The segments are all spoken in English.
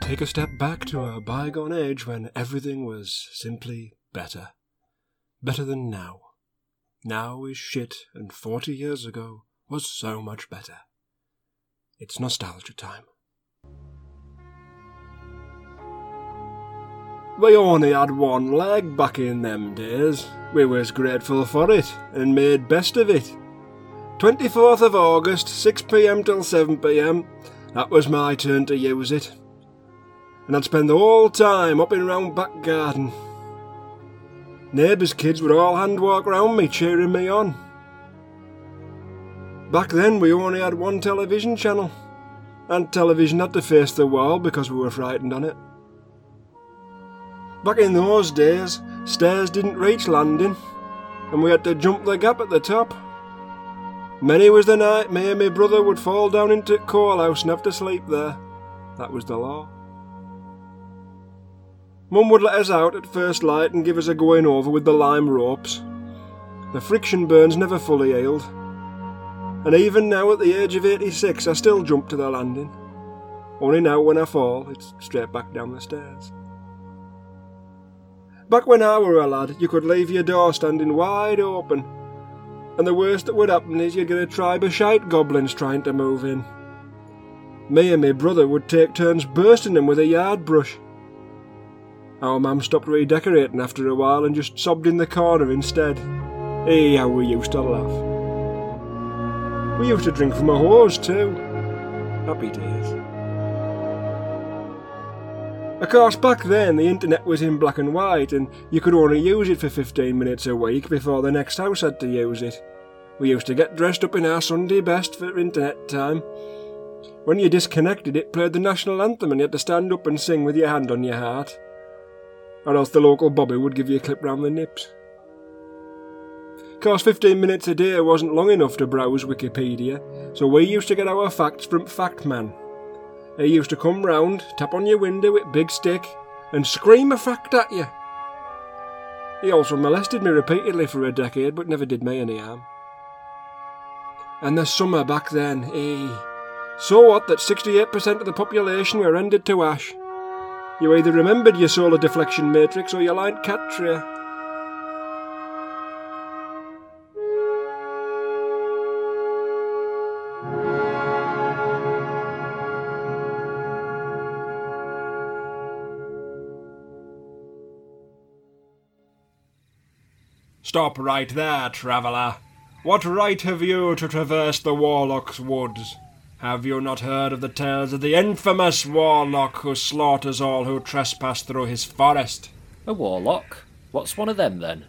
Take a step back to a bygone age when everything was simply better. Better than now. Now is shit, and forty years ago was so much better. It's nostalgia time. We only had one leg back in them days. We was grateful for it and made best of it. 24th of August, 6pm till 7pm, that was my turn to use it. And I'd spend the whole time up and round back garden. Neighbours' kids would all hand walk round me, cheering me on. Back then, we only had one television channel, and television had to face the wall because we were frightened on it. Back in those days, stairs didn't reach landing, and we had to jump the gap at the top. Many was the night me and my brother would fall down into coal house and have to sleep there. That was the law. Mum would let us out at first light and give us a going over with the lime ropes. The friction burns never fully healed. And even now, at the age of 86, I still jump to the landing. Only now, when I fall, it's straight back down the stairs. Back when I were a lad, you could leave your door standing wide open, and the worst that would happen is you'd get a tribe of shite goblins trying to move in. Me and my brother would take turns bursting them with a yard brush. Our mum stopped redecorating after a while and just sobbed in the corner instead. Hey, how we used to laugh. We used to drink from a hose too. Happy days. Of course, back then the internet was in black and white, and you could only use it for 15 minutes a week before the next house had to use it. We used to get dressed up in our Sunday best for internet time. When you disconnected, it played the national anthem, and you had to stand up and sing with your hand on your heart. Or else the local bobby would give you a clip round the nips. Course, 15 minutes a day wasn't long enough to browse Wikipedia, so we used to get our facts from Factman. He used to come round, tap on your window with big stick, and scream a fact at you. He also molested me repeatedly for a decade, but never did me any harm. And the summer back then, eh? So what that 68% of the population were rendered to ash. You either remembered your solar deflection matrix or your lined cat. Stop right there, traveller. What right have you to traverse the Warlock's woods? Have you not heard of the tales of the infamous Warlock who slaughters all who trespass through his forest? A warlock? What's one of them then?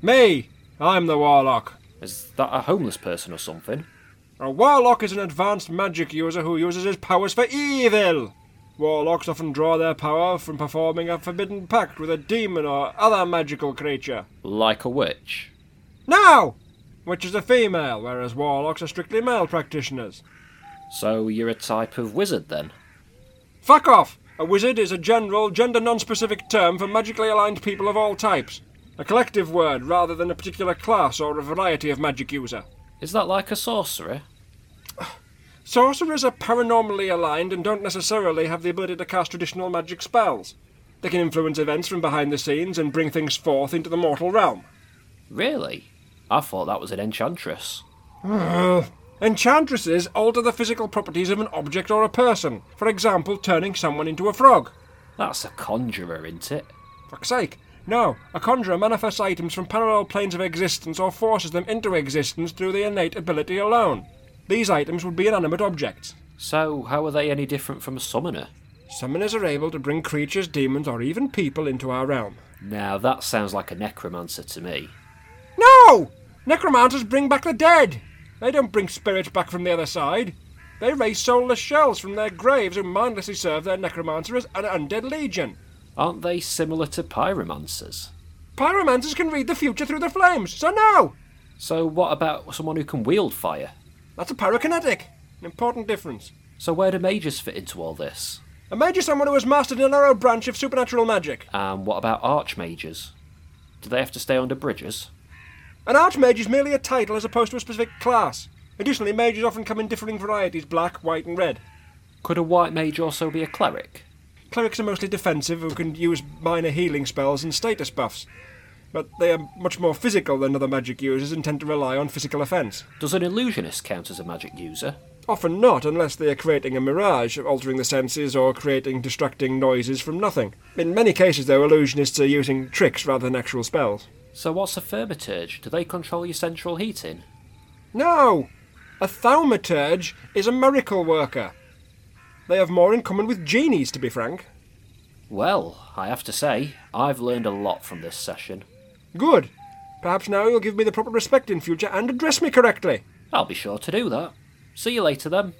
Me! I'm the Warlock. Is that a homeless person or something? A Warlock is an advanced magic user who uses his powers for evil. Warlocks often draw their power from performing a forbidden pact with a demon or other magical creature. Like a witch? No! Which is a female, whereas warlocks are strictly male practitioners. So you're a type of wizard then? Fuck off! A wizard is a general, gender non specific term for magically aligned people of all types. A collective word rather than a particular class or a variety of magic user. Is that like a sorcerer? Sorcerers are paranormally aligned and don't necessarily have the ability to cast traditional magic spells. They can influence events from behind the scenes and bring things forth into the mortal realm. Really? I thought that was an enchantress. Enchantresses alter the physical properties of an object or a person, for example, turning someone into a frog. That's a conjurer, isn't it? Fuck's sake. No, a conjurer manifests items from parallel planes of existence or forces them into existence through the innate ability alone. These items would be inanimate objects. So, how are they any different from a summoner? Summoners are able to bring creatures, demons, or even people into our realm. Now, that sounds like a necromancer to me. No! Necromancers bring back the dead! They don't bring spirits back from the other side. They raise soulless shells from their graves who mindlessly serve their necromancer as an undead legion. Aren't they similar to pyromancers? Pyromancers can read the future through the flames, so no! So, what about someone who can wield fire? That's a pyrokinetic. An important difference. So, where do mages fit into all this? A mage is someone who has mastered a narrow branch of supernatural magic. And what about archmages? Do they have to stay under bridges? An archmage is merely a title as opposed to a specific class. Additionally, mages often come in differing varieties black, white, and red. Could a white mage also be a cleric? Clerics are mostly defensive who can use minor healing spells and status buffs. But they are much more physical than other magic users and tend to rely on physical offense. Does an illusionist count as a magic user? Often not, unless they are creating a mirage, altering the senses, or creating distracting noises from nothing. In many cases, though, illusionists are using tricks rather than actual spells. So, what's a thaumaturge? Do they control your central heating? No! A thaumaturge is a miracle worker. They have more in common with genies, to be frank. Well, I have to say, I've learned a lot from this session. Good. Perhaps now you'll give me the proper respect in future and address me correctly. I'll be sure to do that. See you later then.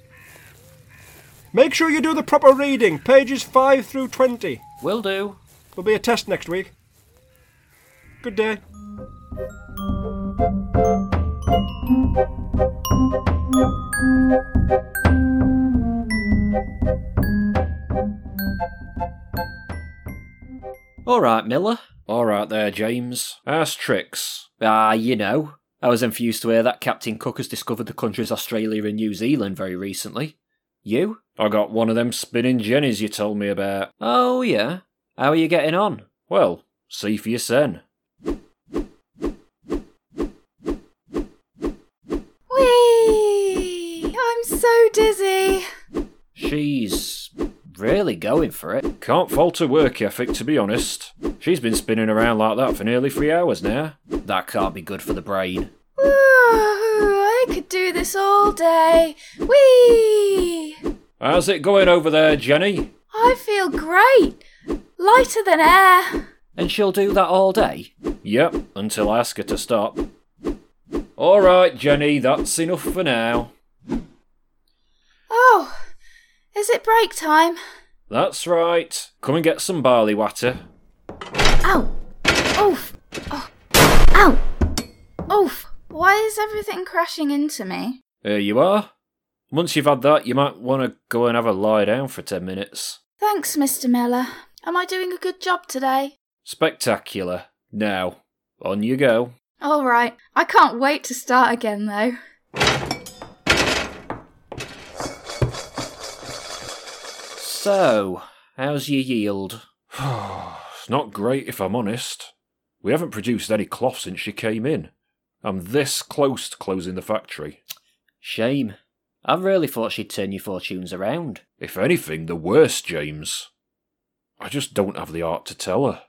Make sure you do the proper reading, pages 5 through 20. Will do. There'll be a test next week. Good day. Alright, Miller. Alright there, James. Ask tricks. Ah, you know. I was enthused to hear that Captain Cook has discovered the countries Australia and New Zealand very recently. You? I got one of them spinning jennies you told me about. Oh, yeah. How are you getting on? Well, see for yourself. Whee! I'm so dizzy. She's really going for it. Can't fault her work ethic, to be honest. She's been spinning around like that for nearly three hours now. That can't be good for the brain. Woo! I could do this all day. Whee! How's it going over there, Jenny? I feel great. Lighter than air. And she'll do that all day? Yep, until I ask her to stop. Alright, Jenny, that's enough for now. Oh, is it break time? That's right. Come and get some barley water. Ow! Oof! Oh. Ow! Oof! Why is everything crashing into me? Here you are. Once you've had that, you might want to go and have a lie down for ten minutes. Thanks, Mr. Miller. Am I doing a good job today? Spectacular. Now, on you go. All right. I can't wait to start again, though. So, how's your yield? it's not great if I'm honest. We haven't produced any cloth since she came in. I'm this close to closing the factory. Shame. I really thought she'd turn your fortunes around. If anything, the worse, James. I just don't have the art to tell her.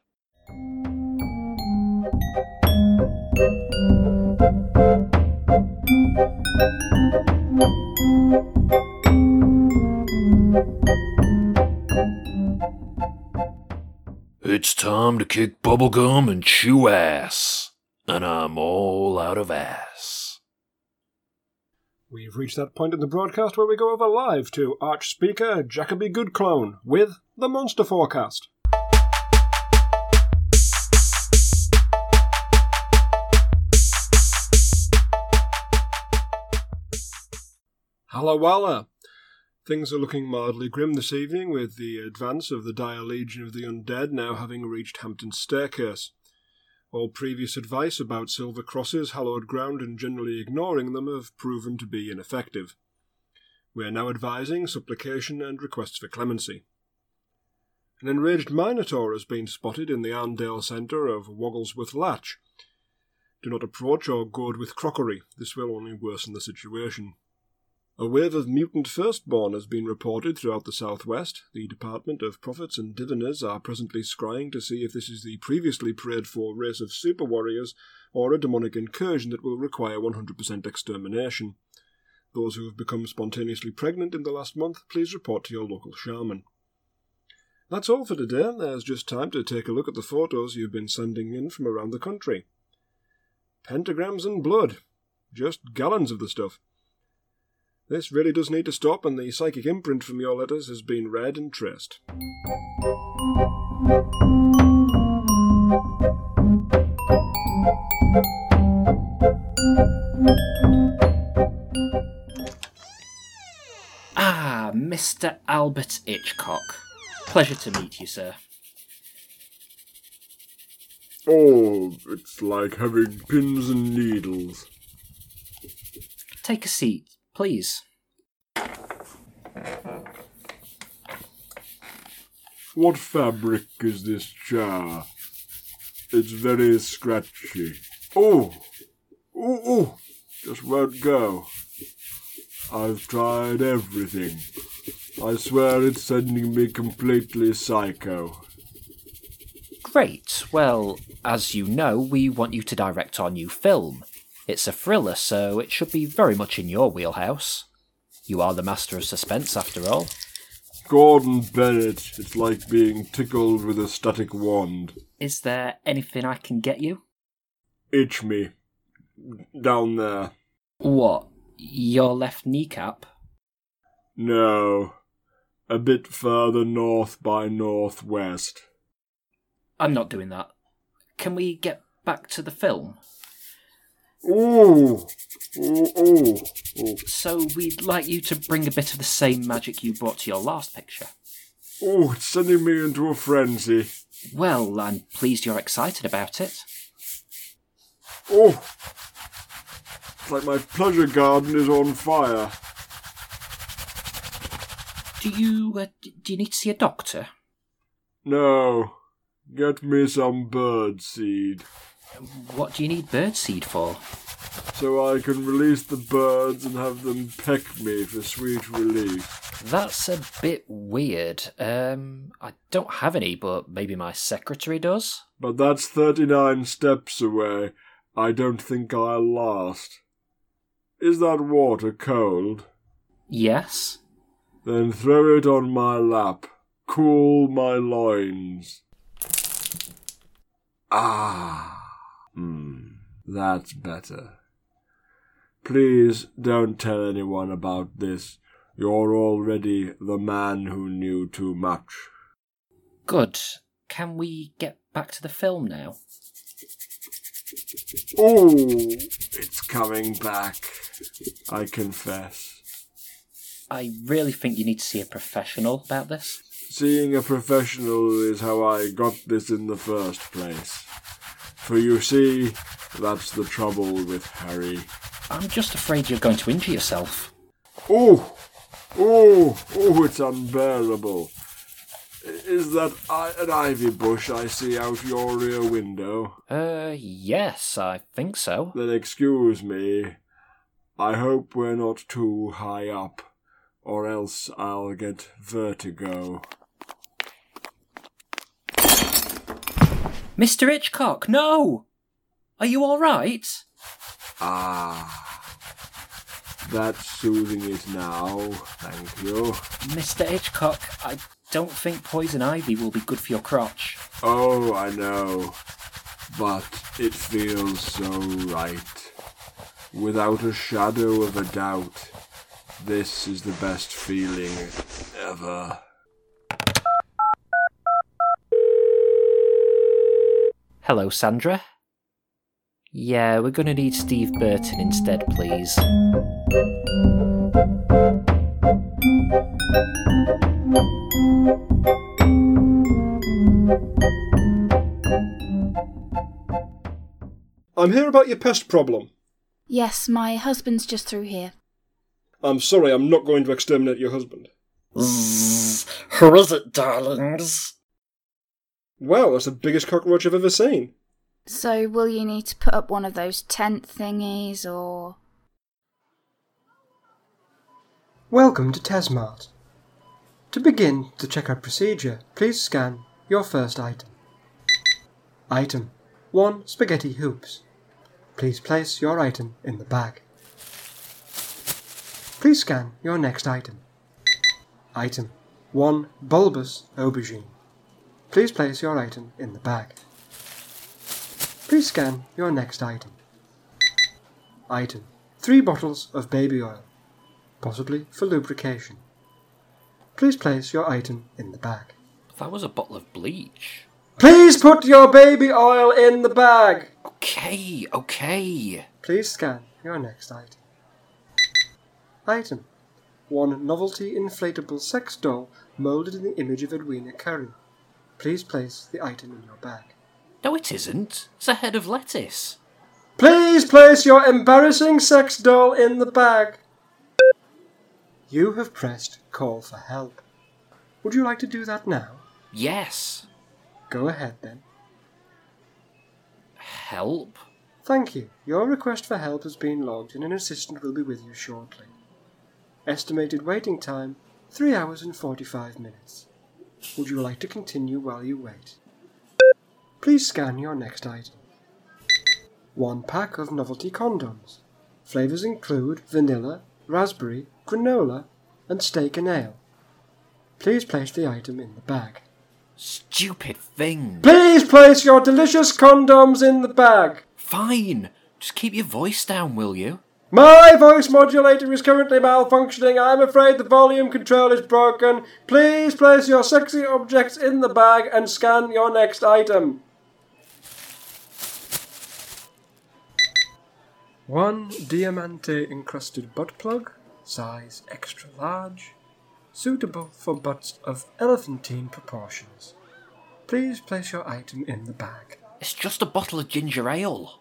It's time to kick bubblegum and chew ass. And I'm all out of ass. We've reached that point in the broadcast where we go over live to Arch Speaker Jacoby Goodclone with the Monster Forecast. Walla. Things are looking mildly grim this evening, with the advance of the dire legion of the undead now having reached Hampton Staircase. All previous advice about silver crosses, hallowed ground, and generally ignoring them have proven to be ineffective. We are now advising supplication and requests for clemency. An enraged Minotaur has been spotted in the Arndale centre of Wogglesworth Latch. Do not approach or goad with crockery, this will only worsen the situation. A wave of mutant firstborn has been reported throughout the southwest. The Department of Prophets and Diviners are presently scrying to see if this is the previously prayed for race of super warriors or a demonic incursion that will require 100% extermination. Those who have become spontaneously pregnant in the last month, please report to your local shaman. That's all for today. There's just time to take a look at the photos you've been sending in from around the country. Pentagrams and blood. Just gallons of the stuff. This really does need to stop, and the psychic imprint from your letters has been read and traced. Ah, Mr. Alfred Hitchcock. Pleasure to meet you, sir. Oh, it's like having pins and needles. Take a seat, please. What fabric is this jar? It's very scratchy. Oh! Oh, oh! Just won't go. I've tried everything. I swear it's sending me completely psycho. Great. Well, as you know, we want you to direct our new film. It's a thriller, so it should be very much in your wheelhouse. You are the master of suspense, after all. Gordon Bennett, it's like being tickled with a static wand. Is there anything I can get you? Itch me. Down there. What? Your left kneecap? No. A bit further north by northwest. I'm not doing that. Can we get back to the film? Ooh! Ooh, ooh, ooh. So, we'd like you to bring a bit of the same magic you brought to your last picture. Oh, it's sending me into a frenzy. Well, I'm pleased you're excited about it. Oh! It's like my pleasure garden is on fire. Do you, uh, do you need to see a doctor? No. Get me some bird seed. What do you need birdseed for? So I can release the birds and have them peck me for sweet relief. That's a bit weird. Um, I don't have any, but maybe my secretary does. But that's 39 steps away. I don't think I'll last. Is that water cold? Yes. Then throw it on my lap. Cool my loins. Ah. Hmm. That's better. Please don't tell anyone about this. You're already the man who knew too much. Good. Can we get back to the film now? Oh, it's coming back. I confess. I really think you need to see a professional about this. Seeing a professional is how I got this in the first place. For you see, that's the trouble with Harry. I'm just afraid you're going to injure yourself. Oh, oh, oh, it's unbearable. Is that I- an ivy bush I see out your rear window? Uh, yes, I think so. Then excuse me. I hope we're not too high up, or else I'll get vertigo. Mr. Hitchcock, no! Are you alright? Ah, that's soothing it now. Thank you. Mr. Hitchcock, I don't think poison ivy will be good for your crotch. Oh, I know. But it feels so right. Without a shadow of a doubt, this is the best feeling ever. Hello, Sandra. Yeah, we're gonna need Steve Burton instead, please. I'm here about your pest problem. Yes, my husband's just through here. I'm sorry, I'm not going to exterminate your husband. Who is it, darlings? Wow, that's the biggest cockroach I've ever seen. So, will you need to put up one of those tent thingies or. Welcome to Tesmart. To begin the checkout procedure, please scan your first item. Item 1 Spaghetti Hoops. Please place your item in the bag. Please scan your next item. Item 1 Bulbous Aubergine. Please place your item in the bag. Please scan your next item. Item 3 bottles of baby oil, possibly for lubrication. Please place your item in the bag. That was a bottle of bleach. Please put your baby oil in the bag. Okay, okay. Please scan your next item. Item 1 novelty inflatable sex doll moulded in the image of Edwina Currie. Please place the item in your bag. No, it isn't. It's a head of lettuce. Please place your embarrassing sex doll in the bag. You have pressed call for help. Would you like to do that now? Yes. Go ahead then. Help? Thank you. Your request for help has been logged and an assistant will be with you shortly. Estimated waiting time 3 hours and 45 minutes. Would you like to continue while you wait? Please scan your next item. One pack of novelty condoms. Flavors include vanilla, raspberry, granola, and steak and ale. Please place the item in the bag. Stupid thing. Please place your delicious condoms in the bag. Fine. Just keep your voice down, will you? My voice modulator is currently malfunctioning. I'm afraid the volume control is broken. Please place your sexy objects in the bag and scan your next item. One diamante encrusted butt plug, size extra large, suitable for butts of elephantine proportions. Please place your item in the bag. It's just a bottle of ginger ale.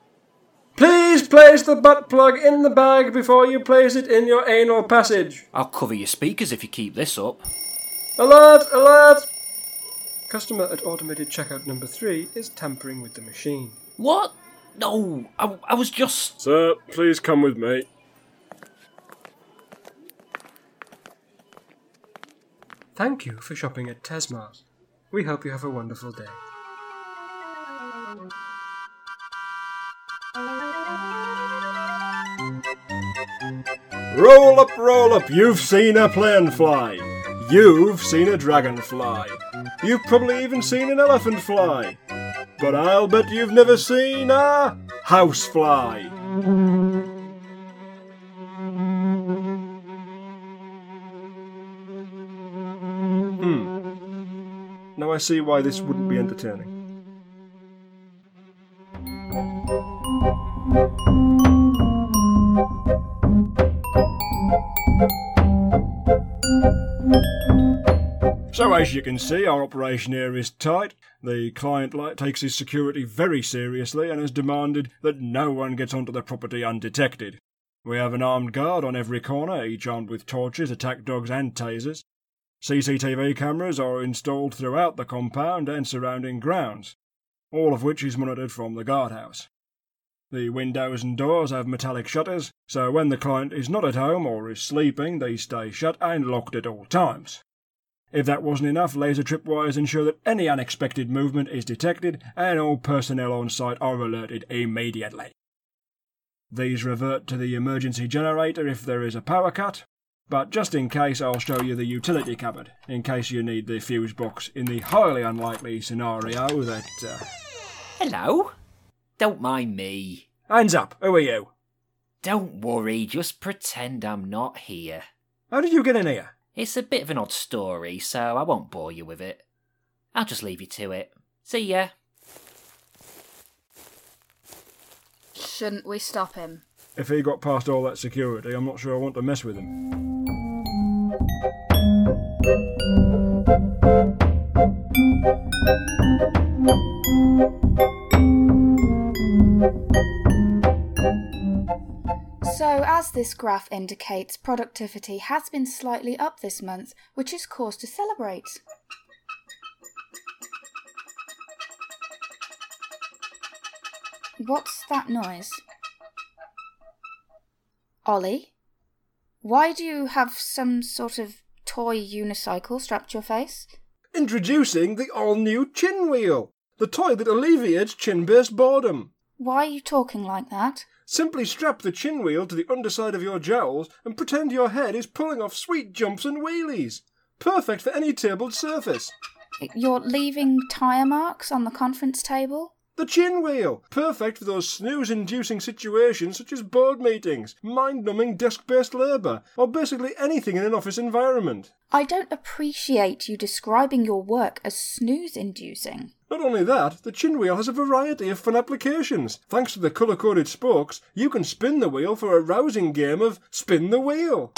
Please place the butt plug in the bag before you place it in your anal passage. I'll cover your speakers if you keep this up. Alert! Alert! Customer at automated checkout number three is tampering with the machine. What? No, I, I was just. Sir, please come with me. Thank you for shopping at Tesmart. We hope you have a wonderful day. Roll up, roll up, you've seen a plane fly. You've seen a dragonfly. You've probably even seen an elephant fly. But I'll bet you've never seen a housefly. Hmm. Now I see why this wouldn't be entertaining. As you can see, our operation here is tight. The client li- takes his security very seriously and has demanded that no one gets onto the property undetected. We have an armed guard on every corner, each armed with torches, attack dogs, and tasers. CCTV cameras are installed throughout the compound and surrounding grounds, all of which is monitored from the guardhouse. The windows and doors have metallic shutters, so when the client is not at home or is sleeping, they stay shut and locked at all times. If that wasn't enough, laser tripwires ensure that any unexpected movement is detected and all personnel on site are alerted immediately. These revert to the emergency generator if there is a power cut, but just in case, I'll show you the utility cupboard, in case you need the fuse box in the highly unlikely scenario that. Uh... Hello? Don't mind me. Hands up, who are you? Don't worry, just pretend I'm not here. How did you get in here? It's a bit of an odd story, so I won't bore you with it. I'll just leave you to it. See ya. Shouldn't we stop him? If he got past all that security, I'm not sure I want to mess with him. So, as this graph indicates, productivity has been slightly up this month, which is cause to celebrate. What's that noise? Ollie? Why do you have some sort of toy unicycle strapped to your face? Introducing the all new Chin Wheel, the toy that alleviates chin based boredom. Why are you talking like that? Simply strap the chin wheel to the underside of your jowls and pretend your head is pulling off sweet jumps and wheelies. Perfect for any tabled surface. You're leaving tyre marks on the conference table? The chin wheel! Perfect for those snooze inducing situations such as board meetings, mind numbing desk based labour, or basically anything in an office environment. I don't appreciate you describing your work as snooze inducing. Not only that, the chin wheel has a variety of fun applications. Thanks to the colour coded spokes, you can spin the wheel for a rousing game of Spin the Wheel.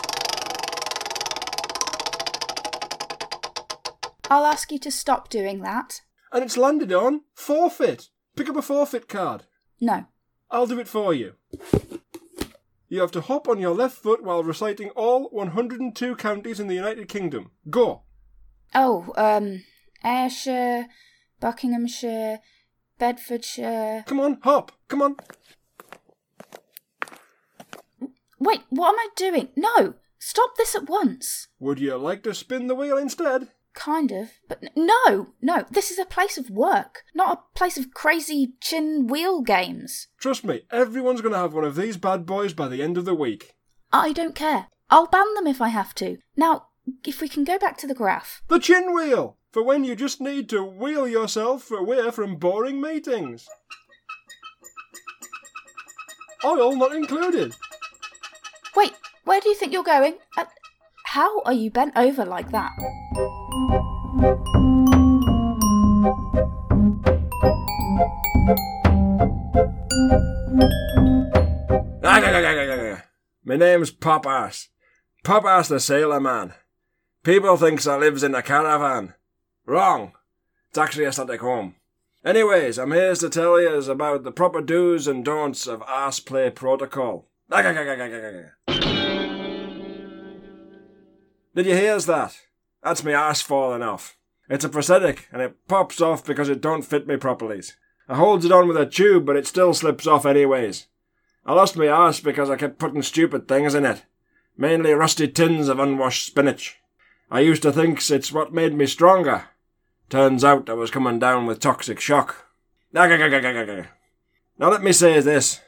I'll ask you to stop doing that. And it's landed on forfeit. Pick up a forfeit card. No. I'll do it for you. You have to hop on your left foot while reciting all 102 counties in the United Kingdom. Go. Oh, um, Ayrshire, Buckinghamshire, Bedfordshire. Come on, hop. Come on. Wait, what am I doing? No! Stop this at once! Would you like to spin the wheel instead? Kind of. But n- no! No, this is a place of work, not a place of crazy chin wheel games. Trust me, everyone's going to have one of these bad boys by the end of the week. I don't care. I'll ban them if I have to. Now, if we can go back to the graph. The chin wheel! For when you just need to wheel yourself away from boring meetings. Oil not included. Wait, where do you think you're going? Uh, how are you bent over like that? My name's Pop Ass. Pop Ass the Sailor Man. People thinks I lives in a caravan. Wrong. It's actually a static home. Anyways, I'm here to tell you about the proper do's and don'ts of ass play protocol. Did you hear that? That's me arse falling off. It's a prosthetic, and it pops off because it don't fit me properly. I holds it on with a tube, but it still slips off anyways. I lost my arse because I kept putting stupid things in it. Mainly rusty tins of unwashed spinach. I used to think it's what made me stronger. Turns out I was coming down with toxic shock. Now let me say this.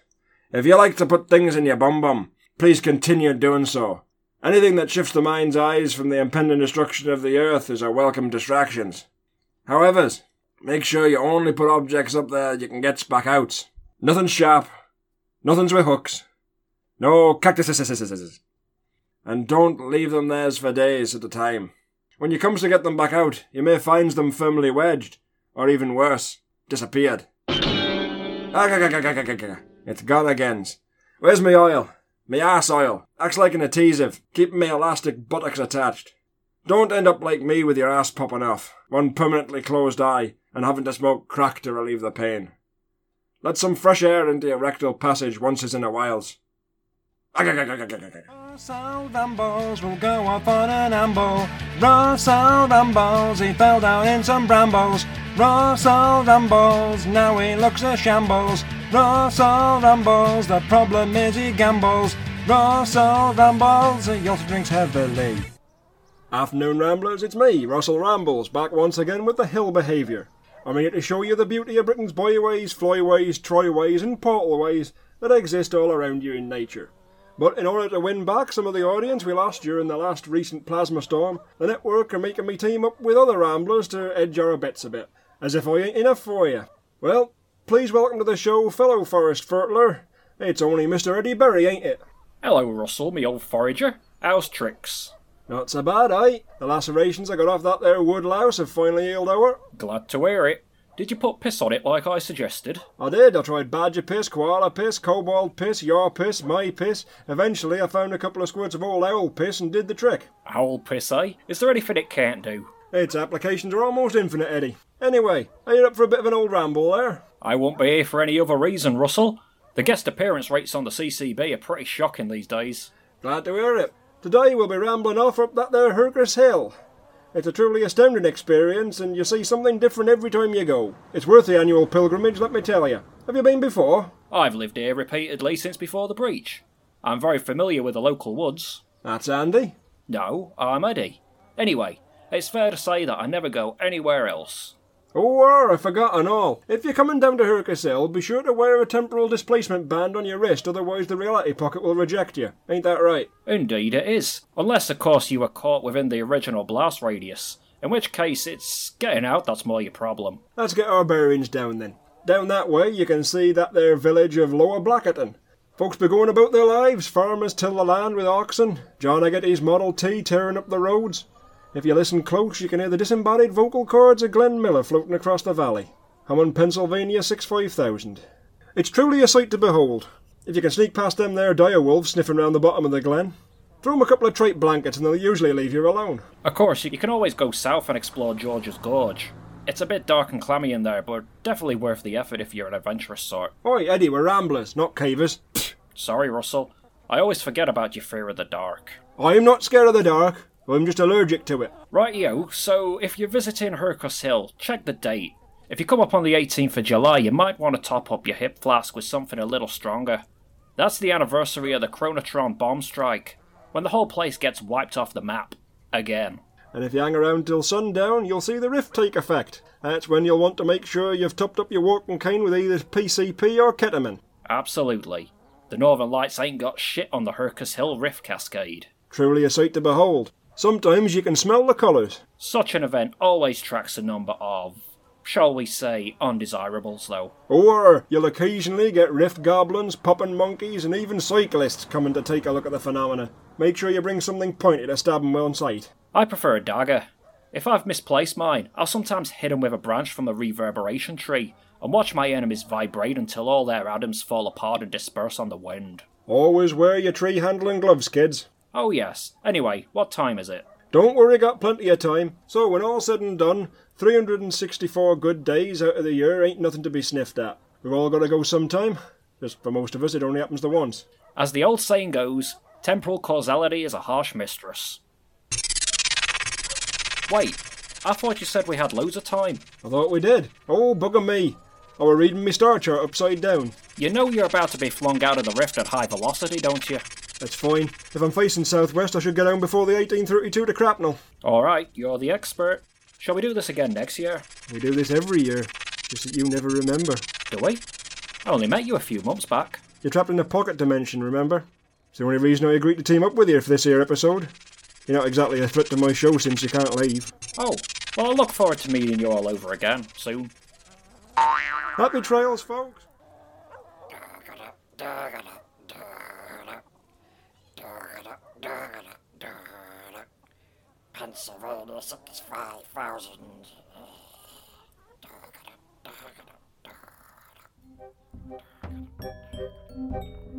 If you like to put things in your bum bum, please continue doing so. Anything that shifts the mind's eyes from the impending destruction of the earth is a welcome distraction. However, make sure you only put objects up there you can get back out. Nothing sharp. Nothing's with hooks. No cactuses. And don't leave them there for days at a time. When you comes to get them back out, you may find them firmly wedged, or even worse, disappeared. Ah, it's gone again. Where's my oil? My ass oil. Acts like an adhesive, keeping my elastic buttocks attached. Don't end up like me with your ass popping off, one permanently closed eye, and having to smoke crack to relieve the pain. Let some fresh air into your rectal passage once in a whiles. Russell Rumbles will go off on an amble. Russell Rumbles, he fell down in some brambles. Russell Rumbles, now he looks a shambles. Russell Rumbles, the problem is he gambles. Russell Rumbles, he also drinks heavily. Afternoon Ramblers, it's me, Russell Rambles, back once again with the hill behaviour. I'm here to show you the beauty of Britain's boyways, flyways, troyways, and portalways that exist all around you in nature. But in order to win back some of the audience we lost during the last recent plasma storm, the network are making me team up with other ramblers to edge our bets a bit, as if I ain't enough for you. Well, please welcome to the show, fellow forest furtler. It's only Mr. Eddie Berry, ain't it? Hello, Russell, me old forager. How's tricks? Not so bad, eh? The lacerations I got off that there wood louse have finally healed over. Glad to hear it. Did you put piss on it like I suggested? I did. I tried badger piss, koala piss, kobold piss, your piss, my piss. Eventually, I found a couple of squirts of old owl piss and did the trick. Owl piss, eh? Is there anything it can't do? Its applications are almost infinite, Eddie. Anyway, are you up for a bit of an old ramble there? I won't be here for any other reason, Russell. The guest appearance rates on the CCB are pretty shocking these days. Glad to hear it. Today we'll be rambling off up that there Hercus Hill. It's a truly astounding experience, and you see something different every time you go. It's worth the annual pilgrimage, let me tell you. Have you been before? I've lived here repeatedly since before the breach. I'm very familiar with the local woods. That's Andy. No, I'm Eddie. Anyway, it's fair to say that I never go anywhere else. Oh, I forgot and all. If you're coming down to Hercus Hill, be sure to wear a temporal displacement band on your wrist, otherwise the reality pocket will reject you. Ain't that right? Indeed it is. Unless, of course, you were caught within the original blast radius. In which case, it's getting out that's more your problem. Let's get our bearings down then. Down that way you can see that there village of Lower Blackerton. Folks be going about their lives, farmers till the land with oxen, John Haggerty's Model T tearing up the roads. If you listen close, you can hear the disembodied vocal cords of Glenn Miller floating across the valley, humming Pennsylvania 65000. It's truly a sight to behold, if you can sneak past them there dire wolves sniffing round the bottom of the glen. throw them a couple of tripe blankets and they'll usually leave you alone. Of course, you can always go south and explore George's Gorge. It's a bit dark and clammy in there, but definitely worth the effort if you're an adventurous sort. Oi, Eddie, we're ramblers, not cavers. Sorry, Russell. I always forget about your fear of the dark. I'm not scared of the dark. I'm just allergic to it. Rightio, so if you're visiting Hercus Hill, check the date. If you come up on the 18th of July, you might want to top up your hip flask with something a little stronger. That's the anniversary of the Chronotron bomb strike, when the whole place gets wiped off the map. Again. And if you hang around till sundown, you'll see the rift take effect. That's when you'll want to make sure you've topped up your walking cane with either PCP or ketamine. Absolutely. The Northern Lights ain't got shit on the Hercus Hill Rift Cascade. Truly a sight to behold. Sometimes you can smell the colours. Such an event always tracks a number of, shall we say, undesirables, though. Or you'll occasionally get rift goblins, popping monkeys, and even cyclists coming to take a look at the phenomena. Make sure you bring something pointy to stab 'em well on sight. I prefer a dagger. If I've misplaced mine, I'll sometimes hit 'em with a branch from a reverberation tree and watch my enemies vibrate until all their atoms fall apart and disperse on the wind. Always wear your tree handling gloves, kids. Oh, yes. Anyway, what time is it? Don't worry, got plenty of time. So, when all's said and done, 364 good days out of the year ain't nothing to be sniffed at. We've all got to go sometime. Just for most of us, it only happens the once. As the old saying goes, temporal causality is a harsh mistress. Wait, I thought you said we had loads of time. I thought we did. Oh, bugger me. I were reading my star chart upside down. You know you're about to be flung out of the rift at high velocity, don't you? That's fine. If I'm facing southwest, I should get down before the 1832 to Crapnel. Alright, you're the expert. Shall we do this again next year? We do this every year, just that you never remember. Do we? I only met you a few months back. You're trapped in a pocket dimension, remember? It's the only reason I agreed to team up with you for this here episode. You're not exactly a threat to my show since you can't leave. Oh, well, I look forward to meeting you all over again soon. Happy trails, folks! Pennsylvania 65,000.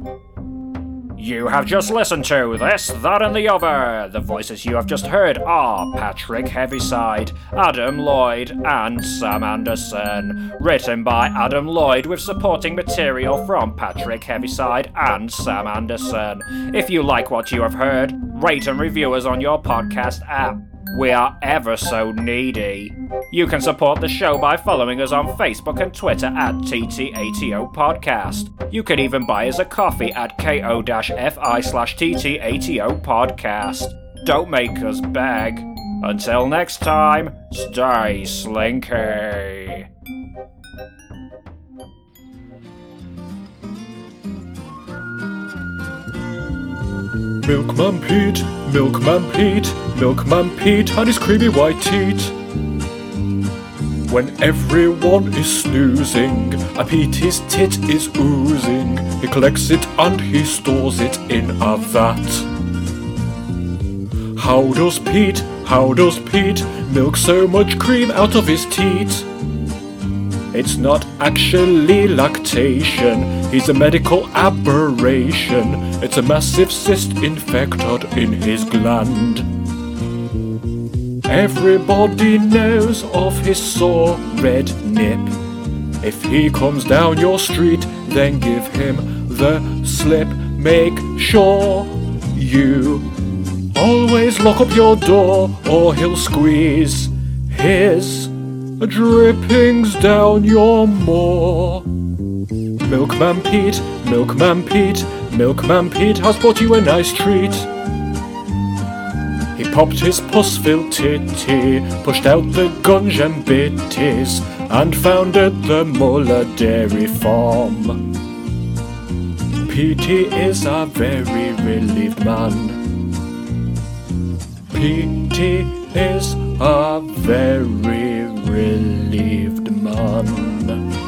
You have just listened to This, That, and the Other. The voices you have just heard are Patrick Heaviside, Adam Lloyd, and Sam Anderson. Written by Adam Lloyd with supporting material from Patrick Heaviside and Sam Anderson. If you like what you have heard, rate and review us on your podcast app. We are ever so needy. You can support the show by following us on Facebook and Twitter at TT80 Podcast. You can even buy us a coffee at ko-fi slash TT80 Podcast. Don't make us beg. Until next time, stay slinky. Milkman Pete, Milkman Pete, Milkman Pete and his creamy white teeth. When everyone is snoozing, a Petey's tit is oozing. He collects it and he stores it in a vat. How does Pete, how does Pete milk so much cream out of his teat? It's not actually lactation, he's a medical aberration. It's a massive cyst infected in his gland. Everybody knows of his sore red nip. If he comes down your street, then give him the slip. Make sure you always lock up your door, or he'll squeeze his drippings down your maw. Milkman Pete, Milkman Pete, Milkman Pete has brought you a nice treat. He popped his pus-filled titty, pushed out the gunge and bitties, and founded the Muller Dairy Farm. Petey is a very relieved man. Petey is a very relieved man.